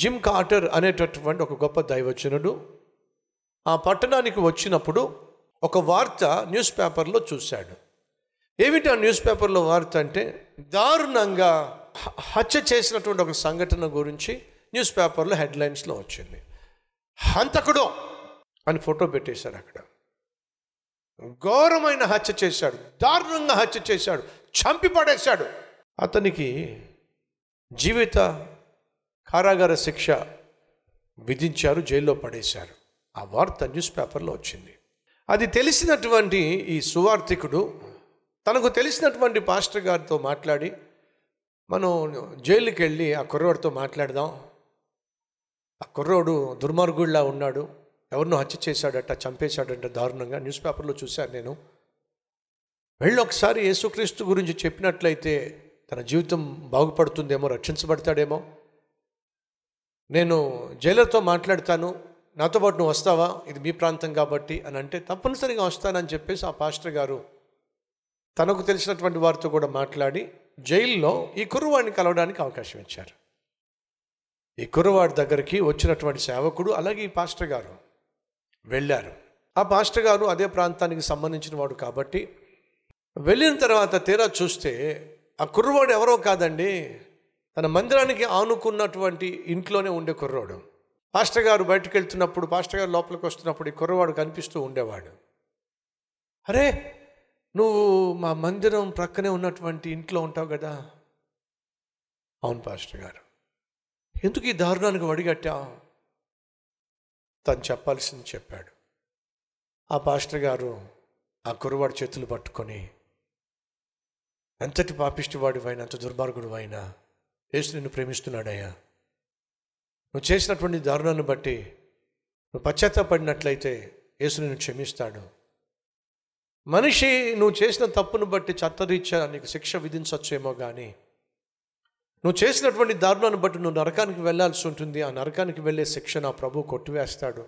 Gym Carter అనేటటువంటి ఒక గొప్ప దైవచనుడు ఆ పట్టణానికి వచ్చినప్పుడు ఒక వార్త న్యూస్ పేపర్లో చూశాడు. ఏమిటి ఆ న్యూస్ పేపర్లో వార్త అంటే దారుణంగా హత్య చేసినటువంటి ఒక సంఘటన గురించి న్యూస్ పేపర్లో హెడ్లైన్స్లో వచ్చింది. హంతకుడు అని ఫోటో పెట్టేశారు అక్కడ. ఘోరమైన హత్య చేశాడు దారుణంగా హత్య చేశాడు చంపి పడేశాడు అతనికి జీవిత కారాగార శిక్ష విధించారు జైల్లో పడేశారు. ఆ వార్త న్యూస్ పేపర్లో వచ్చింది. అది తెలిసినటువంటి ఈ సువార్థికుడు తనకు తెలిసినటువంటి పాస్టర్ గారితో మాట్లాడి మనం జైలుకి వెళ్ళి ఆ కుర్రోడితో మాట్లాడదాం. ఆ కుర్రోడు దుర్మార్గుడిలా ఉన్నాడు. ఎవరినో హత్య చేశాడట చంపేశాడంట దారుణంగా. న్యూస్ పేపర్లో చూశాను నేను. వెళ్ళి ఒకసారి యేసుక్రీస్తు గురించి చెప్పినట్లయితే తన జీవితం బాగుపడుతుందేమో రక్షించబడతాడేమో. నేను జైలర్తో మాట్లాడతాను. నాతో పాటు నువ్వు వస్తావా? ఇది మీ ప్రాంతం కాబట్టి అని అంటే తప్పనిసరిగా వస్తానని చెప్పేసి ఆ పాస్టర్ గారు తనకు తెలిసినటువంటి వారితో కూడా మాట్లాడి జైల్లో ఈ కుర్రవాడిని కలవడానికి అవకాశం ఇచ్చారు. ఈ కుర్రవాడి దగ్గరికి వచ్చినటువంటి సేవకుడు అలాగే ఈ పాస్టర్ గారు వెళ్ళారు. ఆ పాస్టర్ గారు అదే ప్రాంతానికి సంబంధించిన వాడు కాబట్టి వెళ్ళిన తర్వాత తీరా చూస్తే ఆ కుర్రవాడు ఎవరో కాదండి తన మందిరానికి ఆనుకున్నటువంటి ఇంట్లోనే ఉండే కుర్రాడు. పాస్టర్ గారు బయటకు వెళ్తున్నప్పుడు పాస్టర్ గారు లోపలికి వస్తున్నప్పుడు ఈ కుర్రవాడు కనిపిస్తూ ఉండేవాడు. అరే నువ్వు మా మందిరం ప్రక్కనే ఉన్నటువంటి ఇంట్లో ఉంటావు కదా? అవును పాస్టర్ గారు. ఎందుకు ఈ దారుణానికి వడిగట్టావు? తను చెప్పాల్సింది చెప్పాడు. ఆ పాస్టర్ గారు ఆ కుర్రవాడు చేతులు పట్టుకొని ఎంతటి పాపిష్టివాడివైనా అయినా ఎంత దుర్మార్గుడు అయినా యేసు నిన్ను ప్రేమిస్తున్నాడయ్యా. నువ్వు చేసినటువంటి దారుణాన్ని బట్టి నువ్వు పశ్చాత్తాపడినట్లయితే యేసు నిన్ను క్షమిస్తాడు. మనిషి నువ్వు చేసిన తప్పును బట్టి చట్టరీత్యా నీకు శిక్ష విధించవచ్చేమో కానీ నువ్వు చేసినటువంటి దారుణాన్ని బట్టి నువ్వు నరకానికి వెళ్ళాల్సి ఉంటుంది. ఆ నరకానికి వెళ్ళే శిక్ష నా ప్రభు కొట్టివేస్తాడు.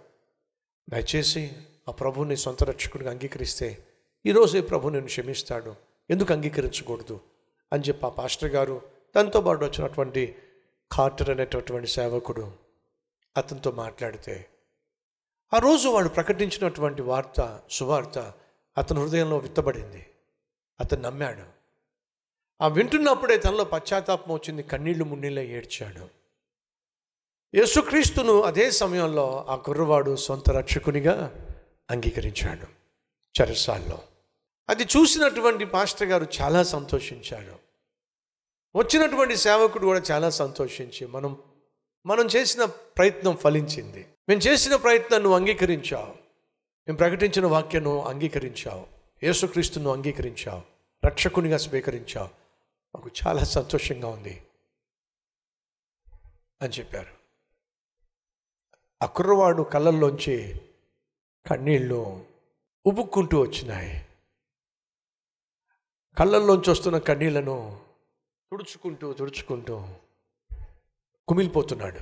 దయచేసి ఆ ప్రభుని సొంత రక్షకుడిగా అంగీకరిస్తే ఈరోజు ఈ ప్రభు నేను క్షమిస్తాడు. ఎందుకు అంగీకరించకూడదు? అని చెప్పి ఆ పాస్టర్ గారు దాంతో పాటు వచ్చినటువంటి కార్టర్ అనేటటువంటి సేవకుడు అతనితో మాట్లాడితే ఆ రోజు వాడు ప్రకటించినటువంటి వార్త సువార్త అతని హృదయంలో విత్తబడింది. అతను నమ్మాడు. ఆ వింటున్నప్పుడే తనలో పశ్చాత్తాపం వచ్చింది కన్నీళ్ళు మున్నీళ్ళ ఏడ్చాడు. యేసుక్రీస్తును అదే సమయంలో ఆ కుర్రవాడు సొంత రక్షకునిగా అంగీకరించాడు. చెరసాల్లో. అది చూసినటువంటి పాస్టర్ గారు చాలా సంతోషించాడు వచ్చినటువంటి సేవకుడు కూడా చాలా సంతోషించి మనం మనం చేసిన ప్రయత్నం ఫలించింది. మేము చేసిన ప్రయత్నం నువ్వు అంగీకరించావు. మేము ప్రకటించిన వాక్యం నువ్వు అంగీకరించావు. యేసుక్రీస్తును అంగీకరించావు. రక్షకునిగా స్వీకరించావు. మాకు చాలా సంతోషంగా ఉంది అని చెప్పారు. ఆ కుర్రవాడు కళ్ళల్లోంచి కన్నీళ్ళు ఉబుక్కుంటూ వచ్చినాయి. కళ్ళల్లోంచి వస్తున్న కన్నీళ్ళను తుడుచుకుంటూ తుడుచుకుంటూ కుమిలిపోతున్నాడు.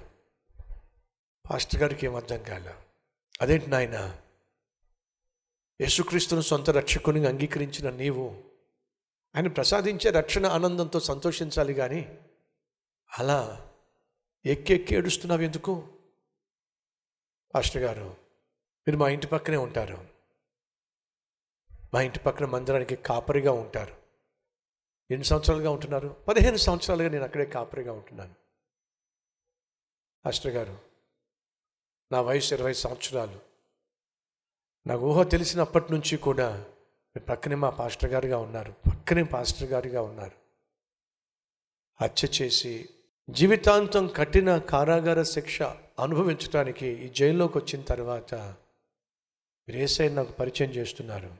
పాస్టర్ గారికి ఏం అర్థం కాల? అదేంటి నాయన? యేసుక్రీస్తును సొంత రక్షకుని అంగీకరించిన నీవు ఆయన ప్రసాదించే రక్షణ ఆనందంతో సంతోషించాలి కానీ అలా ఎక్కెక్కి ఏడుస్తున్నావు ఎందుకు? పాస్టర్ గారు మీరు మా ఇంటి పక్కనే ఉంటారు. మా ఇంటి పక్కన మందిరానికి కాపరిగా ఉంటారు. ఎన్ని సంవత్సరాలుగా ఉంటున్నారు? పదిహేను సంవత్సరాలుగా నేను అక్కడే కాపరిగా ఉంటున్నాను. పాస్టర్ గారు నా వయసు ఇరవై సంవత్సరాలు. నాకు ఊహ తెలిసినప్పటి నుంచి కూడా మీ పక్కనే మా పాస్టర్ గారుగా ఉన్నారు. పక్కనే పాస్టర్ గారుగా ఉన్నారు. హత్య చేసి జీవితాంతం కఠిన కారాగార శిక్ష అనుభవించడానికి ఈ జైల్లోకి వచ్చిన తర్వాత మీరు నాకు పరిచయం చేస్తున్నారు.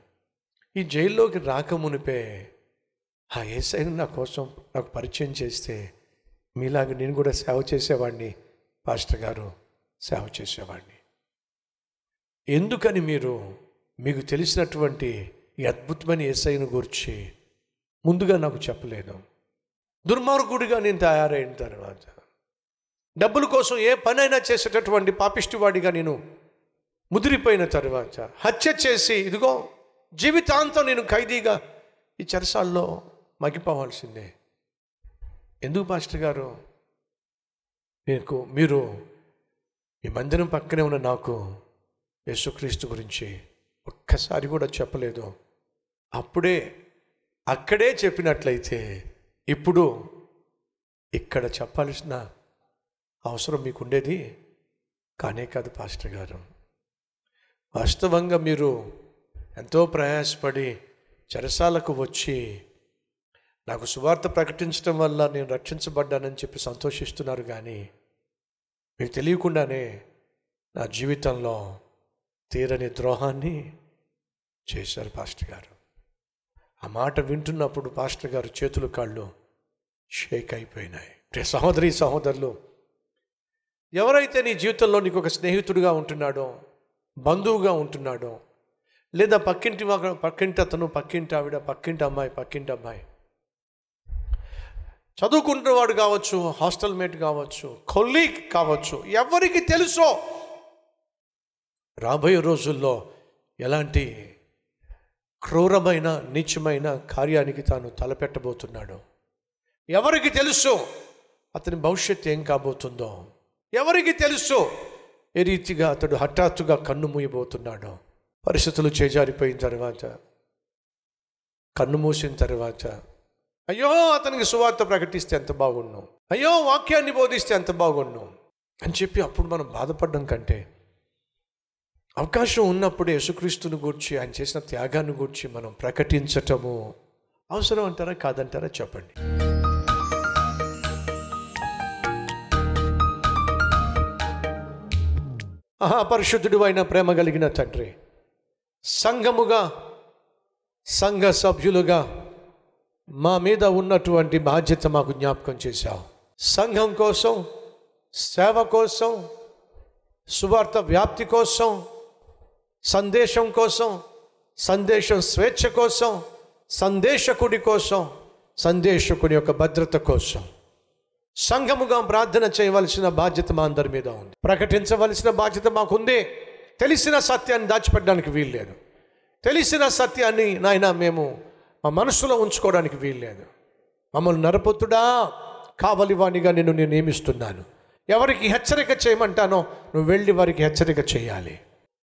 ఈ జైల్లోకి రాకమునిపే ఆ ఏసైని నా కోసం నాకు పరిచయం చేస్తే మీలాగా నేను కూడా సేవ చేసేవాడిని పాస్టర్ గారు సేవ చేసేవాడిని ఎందుకని మీరు మీకు తెలిసినటువంటి ఈ అద్భుతమైన ఏసైను గురించి ముందుగా నాకు చెప్పలేదు దుర్మార్గుడిగా నేను తయారైన తర్వాత డబ్బుల కోసం ఏ పనైనా చేసేటటువంటి పాపిష్టివాడిగా నేను ముదిరిపోయిన తర్వాత హత్య చేసి ఇదిగో జీవితాంతం నేను ఖైదీగా ఈ చెరసాల్లో మగ్గిపోవాల్సిందే ఎందుకు పాస్టర్ గారు? మీకు మీరు ఈ మందిరం పక్కనే ఉన్న నాకు యేసుక్రీస్తు గురించి ఒక్కసారి కూడా చెప్పలేదు. అప్పుడే అక్కడే చెప్పినట్లయితే ఇప్పుడు ఇక్కడ చెప్పాల్సిన అవసరం మీకు ఉండేది కానే కాదు పాస్టర్ గారు. వాస్తవంగా మీరు ఎంతో ప్రయాసపడి చెరసాలకు వచ్చి నాకు సువార్త ప్రకటించడం వల్ల నేను రక్షించబడ్డానని చెప్పి సంతోషిస్తున్నారు కానీ మీకు తెలియకుండానే నా జీవితంలో తీరని ద్రోహాన్ని చేశారు పాస్టర్ గారు. ఆ మాట వింటున్నప్పుడు పాస్టర్ గారు చేతులు కాళ్ళు షేక్ అయిపోయినాయి. ప్రియ సహోదరి సహోదరులు ఎవరైతే నీ జీవితంలో నీకు ఒక స్నేహితుడిగా ఉంటున్నాడో బంధువుగా ఉంటున్నాడో లేదా పక్కింటి పక్కింటి అతను పక్కింటి ఆవిడ పక్కింటి అమ్మాయి పక్కింటి అమ్మాయి చదువుకుంటున్నవాడు కావచ్చు హాస్టల్ మేట్ కావచ్చు కొల్లీగ్ కావచ్చు ఎవరికి తెలుసో రాబోయే రోజుల్లో ఎలాంటి క్రూరమైన నీచమైన కార్యానికి తాను తలపెట్టబోతున్నాడు. ఎవరికి తెలుసు అతని భవిష్యత్తు ఏం కాబోతుందో ఎవరికి తెలుసు ఏ రీతిగా అతడు హఠాత్తుగా కన్ను మూయబోతున్నాడో పరిస్థితులు చేజారిపోయిన తర్వాత కన్ను మూసిన తర్వాత అయ్యో అతనికి సువార్త ప్రకటిస్తే ఎంత బాగుండు అయ్యో వాక్యాన్ని బోధిస్తే ఎంత బాగుండు అని చెప్పి అప్పుడు మనం బాధపడడం కంటే అవకాశం ఉన్నప్పుడు యేసుక్రీస్తుని గూర్చి ఆయన చేసిన త్యాగాన్ని గూర్చి మనం ప్రకటించటము అవసరం అంటారా? కాదంటారా? చెప్పండి. పరిశుద్ధుడు అయిన ప్రేమ కలిగిన తండ్రి సంఘముగా సంఘ సభ్యులుగా మా మీద ఉన్నటువంటి బాధ్యత మాకు జ్ఞాపకం చేశావు. సంఘం కోసం సేవ కోసం సువార్త వ్యాప్తి కోసం సందేశం కోసం సందేశం స్వేచ్ఛ కోసం సందేశకుడి కోసం సందేశకుడి యొక్క భద్రత కోసం. సంఘముగా ప్రార్థన చేయవలసిన బాధ్యత మా అందరి మీద ఉంది. ప్రకటించవలసిన బాధ్యత మాకుంది. తెలిసిన సత్యాన్ని దాచిపెట్టడానికి వీల్లేదు. తెలిసిన సత్యాన్ని నాయన మేము మా మనసులో ఉంచుకోవడానికి వీల్లేదు. మమ్మల్ని నరపొత్తుడా కావలివాణిగా నిన్ను నేను నియమిస్తున్నాను. ఎవరికి హెచ్చరిక చేయమంటానో నువ్వు వెళ్ళి వారికి హెచ్చరిక చేయాలి.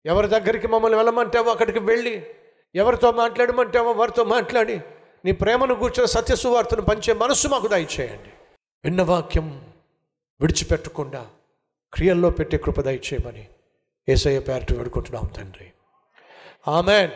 ఎవరి దగ్గరికి మమ్మల్ని వెళ్ళమంటావో అక్కడికి వెళ్ళి ఎవరితో మాట్లాడమంటావో వారితో మాట్లాడి నీ ప్రేమను కూర్చొని సత్యసువార్తను పంచే మనస్సు మాకు దయచేయండి. విన్న వాక్యం విడిచిపెట్టకుండా క్రియల్లో పెట్టే కృప దయచేయమని ఏసయ్య పేరటి వేడుకుంటున్నాం తండ్రి. ఆమెన్.